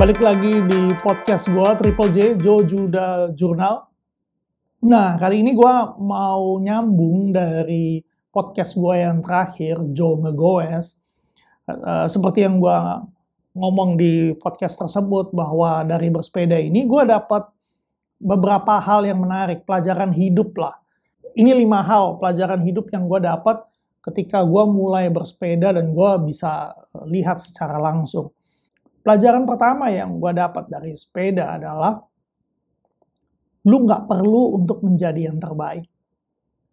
balik lagi di podcast gue Triple J Joe Juda Journal. Nah kali ini gue mau nyambung dari podcast gue yang terakhir Joe Ngegoes. Uh, seperti yang gue ngomong di podcast tersebut bahwa dari bersepeda ini gue dapat beberapa hal yang menarik, pelajaran hidup lah. Ini lima hal pelajaran hidup yang gue dapat ketika gue mulai bersepeda dan gue bisa lihat secara langsung. Pelajaran pertama yang gue dapat dari sepeda adalah lu nggak perlu untuk menjadi yang terbaik.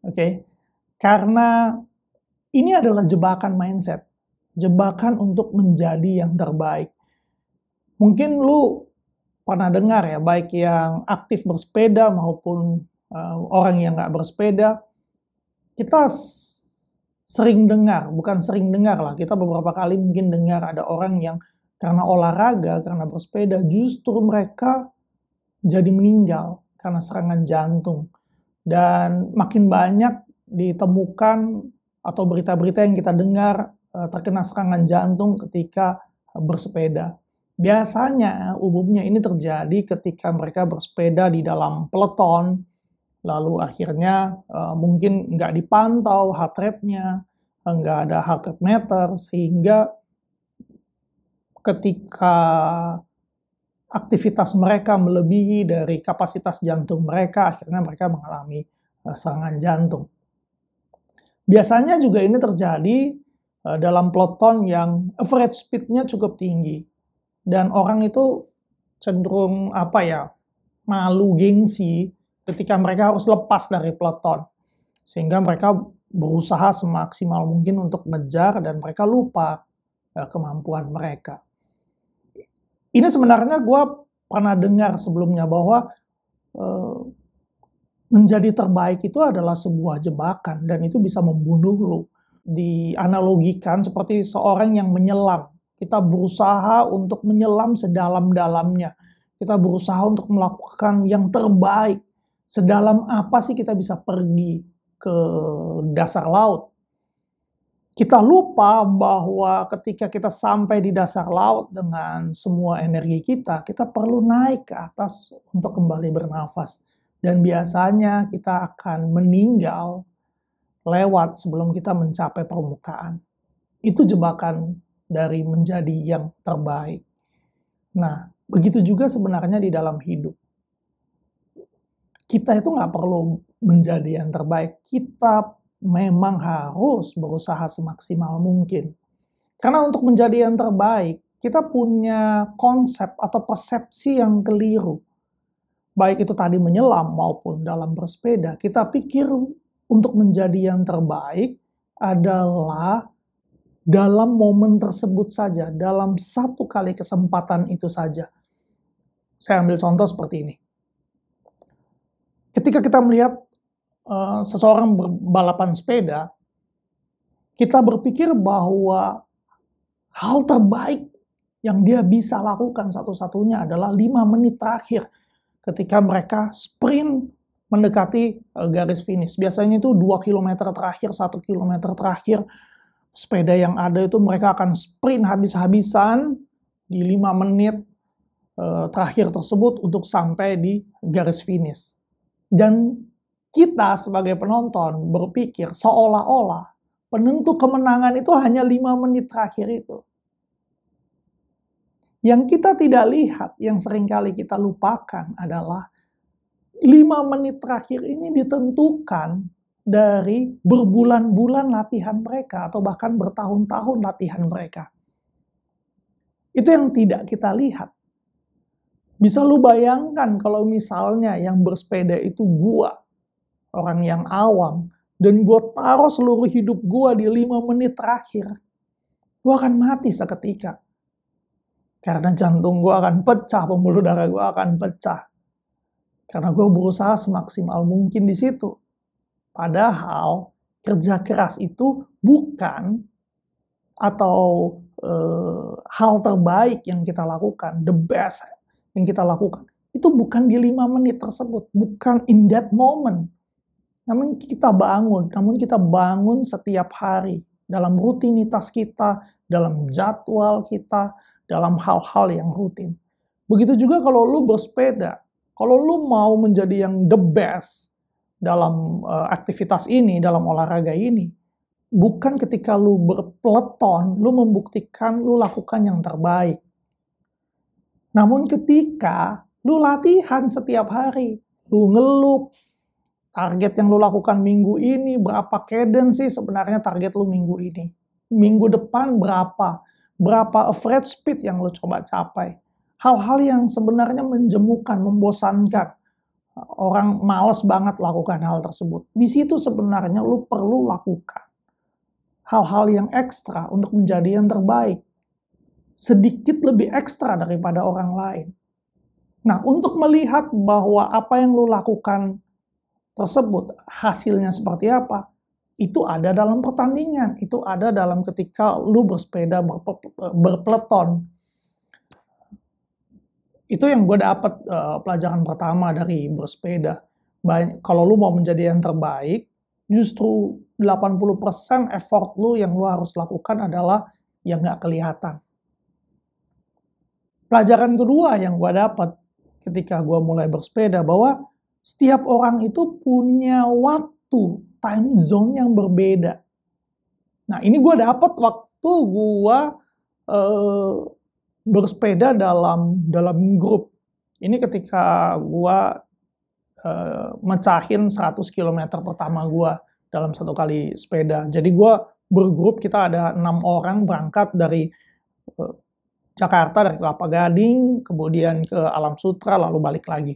Oke? Okay? Karena ini adalah jebakan mindset. Jebakan untuk menjadi yang terbaik. Mungkin lu pernah dengar ya, baik yang aktif bersepeda maupun uh, orang yang nggak bersepeda, kita sering dengar, bukan sering dengar lah, kita beberapa kali mungkin dengar ada orang yang karena olahraga, karena bersepeda, justru mereka jadi meninggal karena serangan jantung. Dan makin banyak ditemukan atau berita-berita yang kita dengar eh, terkena serangan jantung ketika bersepeda. Biasanya umumnya ini terjadi ketika mereka bersepeda di dalam peleton, lalu akhirnya uh, mungkin nggak dipantau heart rate-nya, nggak ada heart rate meter, sehingga ketika aktivitas mereka melebihi dari kapasitas jantung mereka, akhirnya mereka mengalami uh, serangan jantung. Biasanya juga ini terjadi uh, dalam peloton yang average speed-nya cukup tinggi. Dan orang itu cenderung apa ya, malu gengsi ketika mereka harus lepas dari peloton. Sehingga mereka berusaha semaksimal mungkin untuk ngejar dan mereka lupa uh, kemampuan mereka ini sebenarnya gue pernah dengar sebelumnya bahwa uh, menjadi terbaik itu adalah sebuah jebakan dan itu bisa membunuh lo. Dianalogikan seperti seorang yang menyelam. Kita berusaha untuk menyelam sedalam-dalamnya. Kita berusaha untuk melakukan yang terbaik. Sedalam apa sih kita bisa pergi ke dasar laut? Kita lupa bahwa ketika kita sampai di dasar laut dengan semua energi kita, kita perlu naik ke atas untuk kembali bernafas. Dan biasanya kita akan meninggal lewat sebelum kita mencapai permukaan. Itu jebakan dari menjadi yang terbaik. Nah, begitu juga sebenarnya di dalam hidup. Kita itu nggak perlu menjadi yang terbaik. Kita memang harus berusaha semaksimal mungkin. Karena untuk menjadi yang terbaik, kita punya konsep atau persepsi yang keliru. Baik itu tadi menyelam maupun dalam bersepeda, kita pikir untuk menjadi yang terbaik adalah dalam momen tersebut saja, dalam satu kali kesempatan itu saja. Saya ambil contoh seperti ini. Ketika kita melihat uh, seseorang berbalapan sepeda, kita berpikir bahwa hal terbaik yang dia bisa lakukan satu-satunya adalah lima menit terakhir ketika mereka sprint mendekati uh, garis finish. Biasanya itu 2 km terakhir, 1 km terakhir sepeda yang ada itu mereka akan sprint habis-habisan di 5 menit uh, terakhir tersebut untuk sampai di garis finish. Dan kita sebagai penonton berpikir seolah-olah penentu kemenangan itu hanya lima menit terakhir itu. Yang kita tidak lihat, yang sering kali kita lupakan adalah lima menit terakhir ini ditentukan dari berbulan-bulan latihan mereka atau bahkan bertahun-tahun latihan mereka. Itu yang tidak kita lihat. Bisa lu bayangkan kalau misalnya yang bersepeda itu gua orang yang awam, dan gue taruh seluruh hidup gue di lima menit terakhir, gue akan mati seketika. Karena jantung gue akan pecah, pembuluh darah gue akan pecah. Karena gue berusaha semaksimal mungkin di situ. Padahal kerja keras itu bukan atau e, hal terbaik yang kita lakukan, the best yang kita lakukan. Itu bukan di lima menit tersebut, bukan in that moment. Namun kita bangun, namun kita bangun setiap hari dalam rutinitas kita, dalam jadwal kita, dalam hal-hal yang rutin. Begitu juga kalau lu bersepeda. Kalau lu mau menjadi yang the best dalam uh, aktivitas ini, dalam olahraga ini, bukan ketika lu berpeleton, lu membuktikan lu lakukan yang terbaik. Namun ketika lu latihan setiap hari, lu ngelup, target yang lu lakukan minggu ini, berapa cadence sih sebenarnya target lu minggu ini. Minggu depan berapa, berapa average speed yang lu coba capai. Hal-hal yang sebenarnya menjemukan, membosankan. Orang males banget lakukan hal tersebut. Di situ sebenarnya lu perlu lakukan hal-hal yang ekstra untuk menjadi yang terbaik. Sedikit lebih ekstra daripada orang lain. Nah, untuk melihat bahwa apa yang lu lakukan tersebut hasilnya seperti apa, itu ada dalam pertandingan, itu ada dalam ketika lu bersepeda berpeleton. Itu yang gue dapat uh, pelajaran pertama dari bersepeda. Banyak, kalau lu mau menjadi yang terbaik, justru 80% effort lu yang lu harus lakukan adalah yang nggak kelihatan. Pelajaran kedua yang gue dapat ketika gue mulai bersepeda bahwa setiap orang itu punya waktu, time zone yang berbeda. Nah ini gue dapat waktu gue uh, bersepeda dalam dalam grup. Ini ketika gue uh, mecahin 100 km pertama gue dalam satu kali sepeda. Jadi gue bergrup kita ada enam orang berangkat dari uh, Jakarta dari Kelapa Gading, kemudian ke Alam Sutra, lalu balik lagi.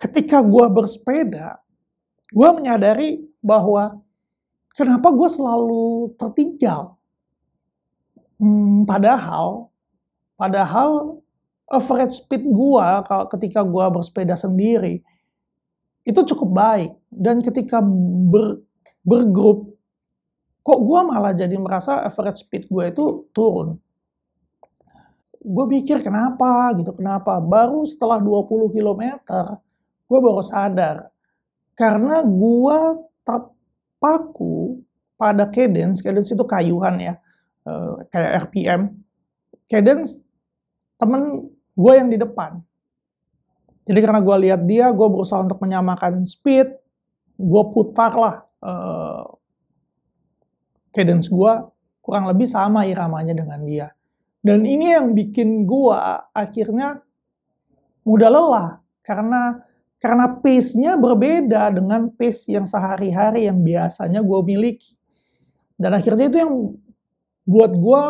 Ketika gue bersepeda, gue menyadari bahwa kenapa gue selalu tertinggal. Hmm, padahal, padahal average speed gue ketika gue bersepeda sendiri itu cukup baik. Dan ketika ber, bergrup, kok gue malah jadi merasa average speed gue itu turun gue pikir kenapa gitu, kenapa. Baru setelah 20 km, gue baru sadar. Karena gue terpaku pada cadence, cadence itu kayuhan ya, uh, kayak RPM. Cadence temen gue yang di depan. Jadi karena gue lihat dia, gue berusaha untuk menyamakan speed, gue putar lah uh, cadence gue kurang lebih sama iramanya dengan dia. Dan ini yang bikin gua akhirnya mudah lelah karena karena pace-nya berbeda dengan pace yang sehari-hari yang biasanya gue miliki. Dan akhirnya itu yang buat gue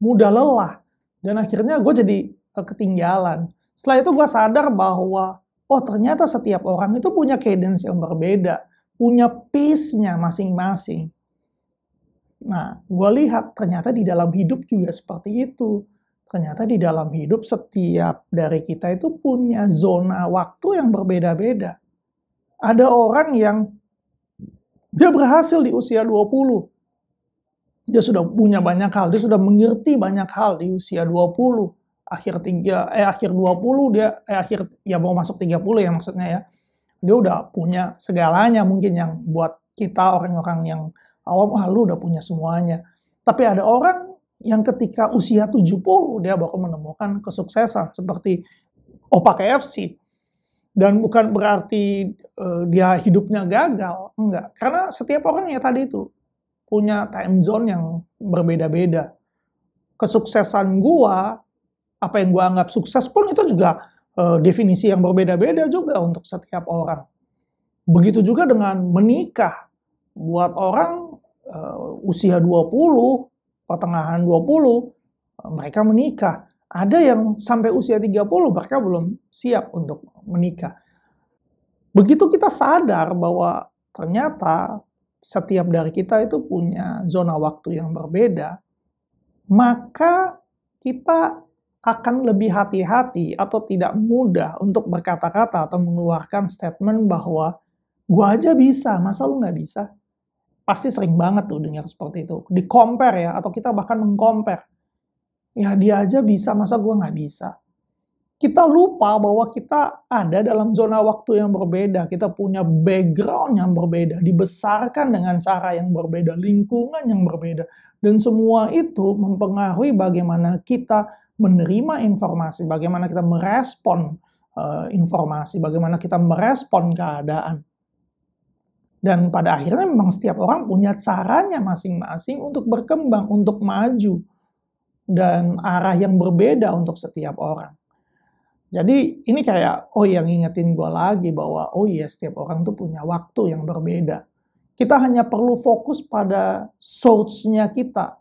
mudah lelah. Dan akhirnya gue jadi eh, ketinggalan. Setelah itu gue sadar bahwa, oh ternyata setiap orang itu punya cadence yang berbeda. Punya pace-nya masing-masing. Nah, gue lihat ternyata di dalam hidup juga seperti itu. Ternyata di dalam hidup setiap dari kita itu punya zona waktu yang berbeda-beda. Ada orang yang dia berhasil di usia 20. Dia sudah punya banyak hal, dia sudah mengerti banyak hal di usia 20. Akhir tiga, eh akhir 20 dia eh akhir ya mau masuk 30 ya maksudnya ya. Dia udah punya segalanya mungkin yang buat kita orang-orang yang awam, ah lu udah punya semuanya. Tapi ada orang yang ketika usia 70 dia baru menemukan kesuksesan seperti Opa KFC. Dan bukan berarti uh, dia hidupnya gagal, enggak. Karena setiap orang ya tadi itu punya time zone yang berbeda-beda. Kesuksesan gua, apa yang gua anggap sukses pun itu juga uh, definisi yang berbeda-beda juga untuk setiap orang. Begitu juga dengan menikah. Buat orang uh, usia 20, pertengahan 20, uh, mereka menikah. Ada yang sampai usia 30 mereka belum siap untuk menikah. Begitu kita sadar bahwa ternyata setiap dari kita itu punya zona waktu yang berbeda, maka kita akan lebih hati-hati atau tidak mudah untuk berkata-kata atau mengeluarkan statement bahwa gua aja bisa, masa lu nggak bisa? Pasti sering banget tuh dengar seperti itu. Di compare ya, atau kita bahkan mengcompare. Ya dia aja bisa, masa gue nggak bisa. Kita lupa bahwa kita ada dalam zona waktu yang berbeda. Kita punya background yang berbeda. Dibesarkan dengan cara yang berbeda. Lingkungan yang berbeda. Dan semua itu mempengaruhi bagaimana kita menerima informasi, bagaimana kita merespon uh, informasi, bagaimana kita merespon keadaan. Dan pada akhirnya memang setiap orang punya caranya masing-masing untuk berkembang, untuk maju. Dan arah yang berbeda untuk setiap orang. Jadi ini kayak, oh yang ingetin gue lagi bahwa, oh iya setiap orang tuh punya waktu yang berbeda. Kita hanya perlu fokus pada source-nya kita.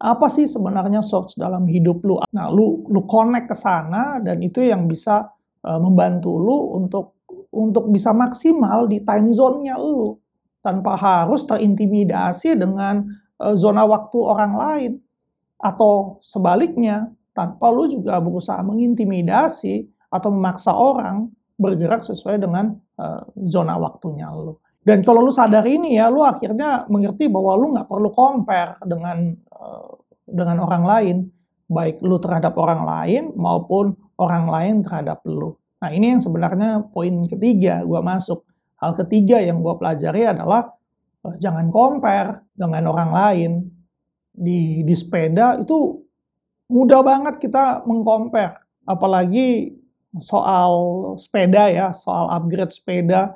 Apa sih sebenarnya source dalam hidup lu? Nah, lu lu connect ke sana dan itu yang bisa uh, membantu lu untuk untuk bisa maksimal di time zone-nya lu tanpa harus terintimidasi dengan uh, zona waktu orang lain atau sebaliknya tanpa lu juga berusaha mengintimidasi atau memaksa orang bergerak sesuai dengan uh, zona waktunya lu. Dan kalau lu sadar ini ya, lu akhirnya mengerti bahwa lu nggak perlu compare dengan uh, dengan orang lain, baik lu terhadap orang lain maupun orang lain terhadap lu. Nah ini yang sebenarnya poin ketiga gue masuk. Hal ketiga yang gue pelajari adalah uh, jangan compare dengan orang lain. Di, di sepeda itu mudah banget kita mengcompare. Apalagi soal sepeda ya, soal upgrade sepeda.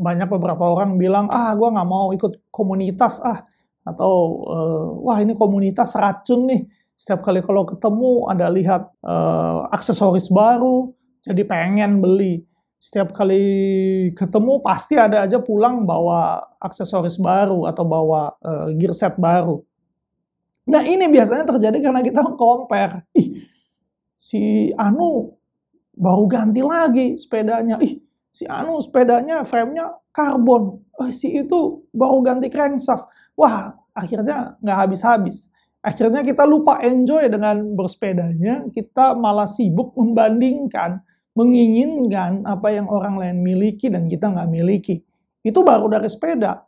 Banyak beberapa orang bilang, ah gue nggak mau ikut komunitas ah. Atau, uh, wah ini komunitas racun nih. Setiap kali kalau ketemu ada lihat uh, aksesoris baru, jadi pengen beli. Setiap kali ketemu pasti ada aja pulang bawa aksesoris baru atau bawa uh, gear set baru. Nah ini biasanya terjadi karena kita compare. Ih, si Anu baru ganti lagi sepedanya. Ih, si Anu sepedanya frame-nya karbon. Oh, si itu baru ganti crankshaft. Wah, akhirnya nggak habis-habis. Akhirnya kita lupa enjoy dengan bersepedanya, kita malah sibuk membandingkan menginginkan apa yang orang lain miliki dan kita nggak miliki. Itu baru dari sepeda.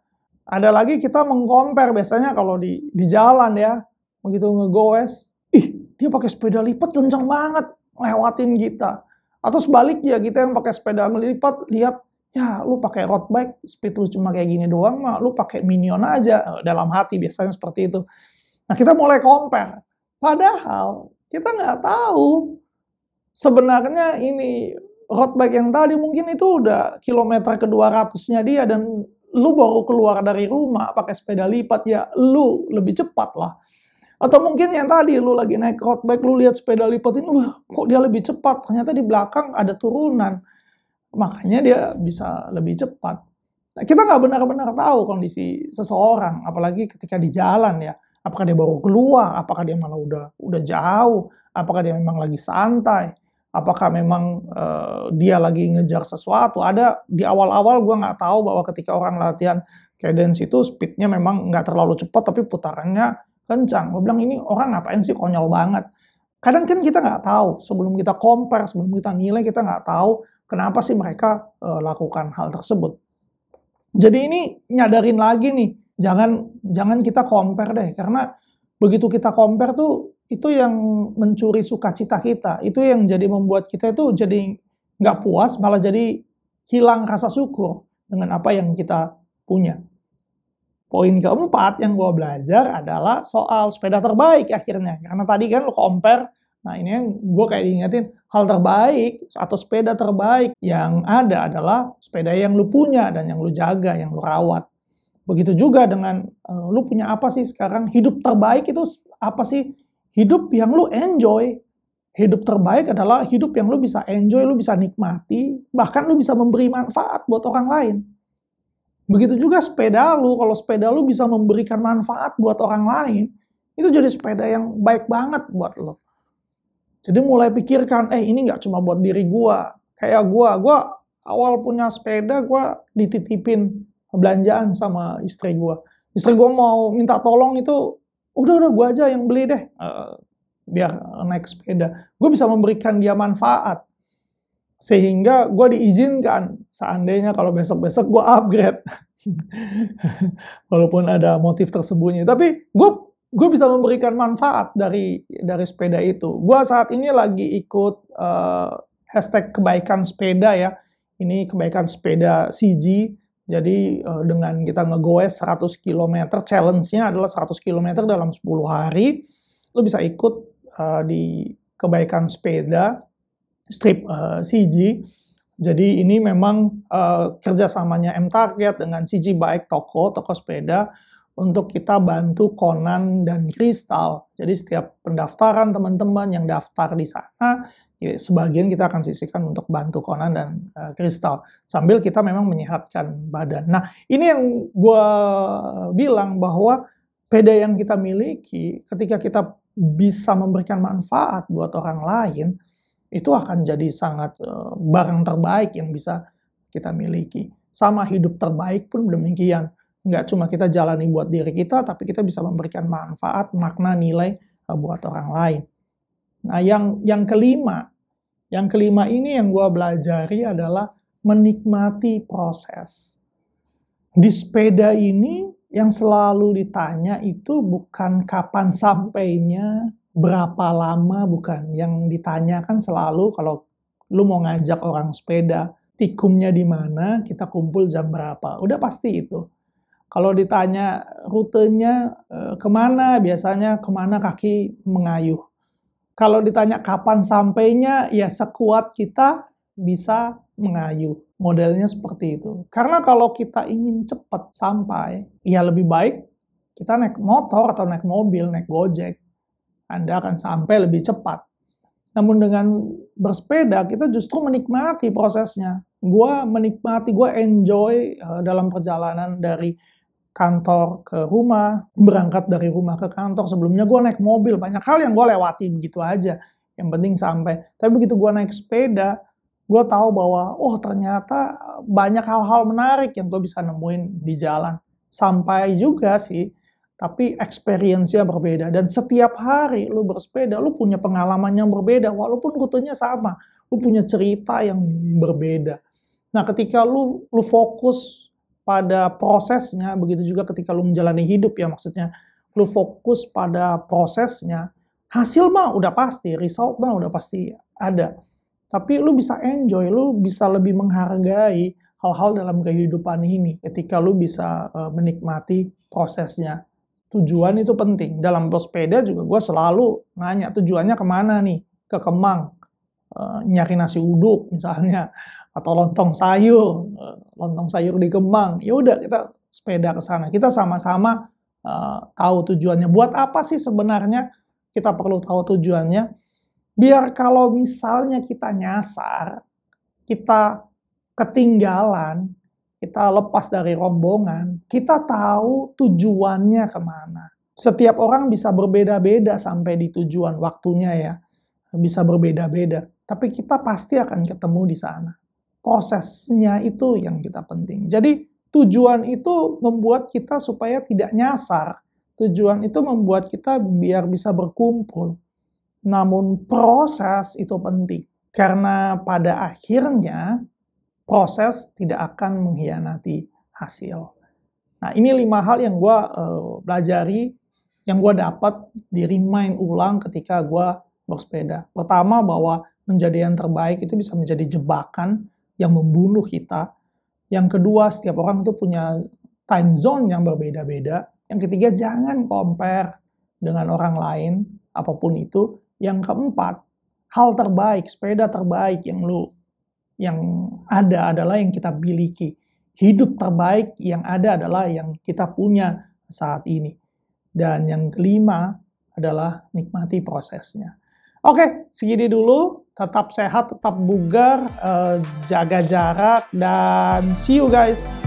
Ada lagi kita mengcompare biasanya kalau di di jalan ya, begitu ngegoes, ih dia pakai sepeda lipat kencang banget lewatin kita. Atau sebaliknya kita yang pakai sepeda lipat lihat ya lu pakai road bike speed lu cuma kayak gini doang lu pakai minion aja dalam hati biasanya seperti itu. Nah kita mulai compare. Padahal kita nggak tahu sebenarnya ini road bike yang tadi mungkin itu udah kilometer ke 200-nya dia dan lu baru keluar dari rumah pakai sepeda lipat ya lu lebih cepat lah. Atau mungkin yang tadi lu lagi naik road bike lu lihat sepeda lipat ini wah kok dia lebih cepat ternyata di belakang ada turunan. Makanya dia bisa lebih cepat. Nah, kita nggak benar-benar tahu kondisi seseorang apalagi ketika di jalan ya. Apakah dia baru keluar, apakah dia malah udah udah jauh, apakah dia memang lagi santai apakah memang uh, dia lagi ngejar sesuatu. Ada di awal-awal gue nggak tahu bahwa ketika orang latihan cadence itu speednya memang nggak terlalu cepat tapi putarannya kencang. Gue bilang ini orang ngapain sih konyol banget. Kadang kan kita nggak tahu sebelum kita compare, sebelum kita nilai kita nggak tahu kenapa sih mereka uh, lakukan hal tersebut. Jadi ini nyadarin lagi nih, jangan jangan kita compare deh karena begitu kita compare tuh itu yang mencuri sukacita kita. Itu yang jadi membuat kita itu jadi nggak puas, malah jadi hilang rasa syukur dengan apa yang kita punya. Poin keempat yang gue belajar adalah soal sepeda terbaik akhirnya. Karena tadi kan lo compare, nah ini yang gue kayak diingetin, hal terbaik atau sepeda terbaik yang ada adalah sepeda yang lu punya dan yang lu jaga, yang lu rawat. Begitu juga dengan uh, lu punya apa sih sekarang, hidup terbaik itu apa sih hidup yang lu enjoy. Hidup terbaik adalah hidup yang lu bisa enjoy, lu bisa nikmati, bahkan lu bisa memberi manfaat buat orang lain. Begitu juga sepeda lu, kalau sepeda lu bisa memberikan manfaat buat orang lain, itu jadi sepeda yang baik banget buat lo. Jadi mulai pikirkan, eh ini nggak cuma buat diri gua. Kayak gua, gua awal punya sepeda, gua dititipin belanjaan sama istri gua. Istri gua mau minta tolong itu udah udah gue aja yang beli deh. Uh, biar naik sepeda. Gue bisa memberikan dia manfaat. Sehingga gue diizinkan seandainya kalau besok-besok gue upgrade. Walaupun ada motif tersembunyi. Tapi gue gue bisa memberikan manfaat dari dari sepeda itu. Gue saat ini lagi ikut uh, hashtag kebaikan sepeda ya. Ini kebaikan sepeda CG jadi uh, dengan kita ngegoes 100 km, challenge-nya adalah 100 km dalam 10 hari, lo bisa ikut uh, di kebaikan sepeda, strip uh, CG. Jadi ini memang uh, kerjasamanya M Target dengan CG Bike toko, toko sepeda untuk kita bantu Conan dan Kristal. Jadi setiap pendaftaran teman-teman yang daftar di sana, ya, sebagian kita akan sisihkan untuk bantu Conan dan Kristal. Uh, Sambil kita memang menyehatkan badan. Nah ini yang gue bilang bahwa sepeda yang kita miliki ketika kita bisa memberikan manfaat buat orang lain, itu akan jadi sangat uh, barang terbaik yang bisa kita miliki. Sama hidup terbaik pun demikian. Nggak cuma kita jalani buat diri kita, tapi kita bisa memberikan manfaat, makna, nilai uh, buat orang lain. Nah, yang yang kelima, yang kelima ini yang gue belajari adalah menikmati proses. Di sepeda ini yang selalu ditanya itu bukan kapan sampainya, berapa lama, bukan. Yang ditanyakan selalu kalau lu mau ngajak orang sepeda, tikumnya di mana, kita kumpul jam berapa. Udah pasti itu. Kalau ditanya rutenya eh, ke mana, biasanya ke mana kaki mengayuh. Kalau ditanya kapan sampainya, ya sekuat kita bisa mengayuh. Modelnya seperti itu. Karena kalau kita ingin cepat sampai, ya lebih baik kita naik motor atau naik mobil, naik gojek. Anda akan sampai lebih cepat. Namun dengan bersepeda, kita justru menikmati prosesnya. Gue menikmati, gue enjoy uh, dalam perjalanan dari kantor ke rumah, berangkat dari rumah ke kantor. Sebelumnya gue naik mobil, banyak hal yang gue lewati begitu aja. Yang penting sampai. Tapi begitu gue naik sepeda, gue tahu bahwa oh ternyata banyak hal-hal menarik yang gue bisa nemuin di jalan sampai juga sih tapi experience-nya berbeda dan setiap hari lu bersepeda lu punya pengalaman yang berbeda walaupun rutenya sama lu punya cerita yang berbeda nah ketika lu lu fokus pada prosesnya begitu juga ketika lu menjalani hidup ya maksudnya lu fokus pada prosesnya hasil mah udah pasti result mah udah pasti ada tapi lu bisa enjoy, lu bisa lebih menghargai hal-hal dalam kehidupan ini ketika lu bisa uh, menikmati prosesnya. Tujuan itu penting. Dalam bersepeda juga gue selalu nanya tujuannya ke mana nih? Ke Kemang, uh, nyari nasi uduk misalnya, atau lontong sayur, uh, lontong sayur di Kemang. Ya udah kita sepeda ke sana. Kita sama-sama uh, tahu tujuannya. Buat apa sih sebenarnya kita perlu tahu tujuannya? Biar kalau misalnya kita nyasar, kita ketinggalan, kita lepas dari rombongan, kita tahu tujuannya ke mana. Setiap orang bisa berbeda-beda sampai di tujuan waktunya ya, bisa berbeda-beda. Tapi kita pasti akan ketemu di sana. Prosesnya itu yang kita penting. Jadi tujuan itu membuat kita supaya tidak nyasar. Tujuan itu membuat kita biar bisa berkumpul. Namun proses itu penting. Karena pada akhirnya proses tidak akan mengkhianati hasil. Nah ini lima hal yang gue uh, pelajari, yang gue dapat di remind ulang ketika gue bersepeda. Pertama bahwa menjadi yang terbaik itu bisa menjadi jebakan yang membunuh kita. Yang kedua, setiap orang itu punya time zone yang berbeda-beda. Yang ketiga, jangan compare dengan orang lain, apa pun itu. Yang keempat, hal terbaik, sepeda terbaik yang lu yang ada adalah yang kita miliki. Hidup terbaik yang ada adalah yang kita punya saat ini. Dan yang kelima adalah nikmati prosesnya. Oke, segini dulu. Tetap sehat, tetap bugar, eh, jaga jarak, dan see you guys.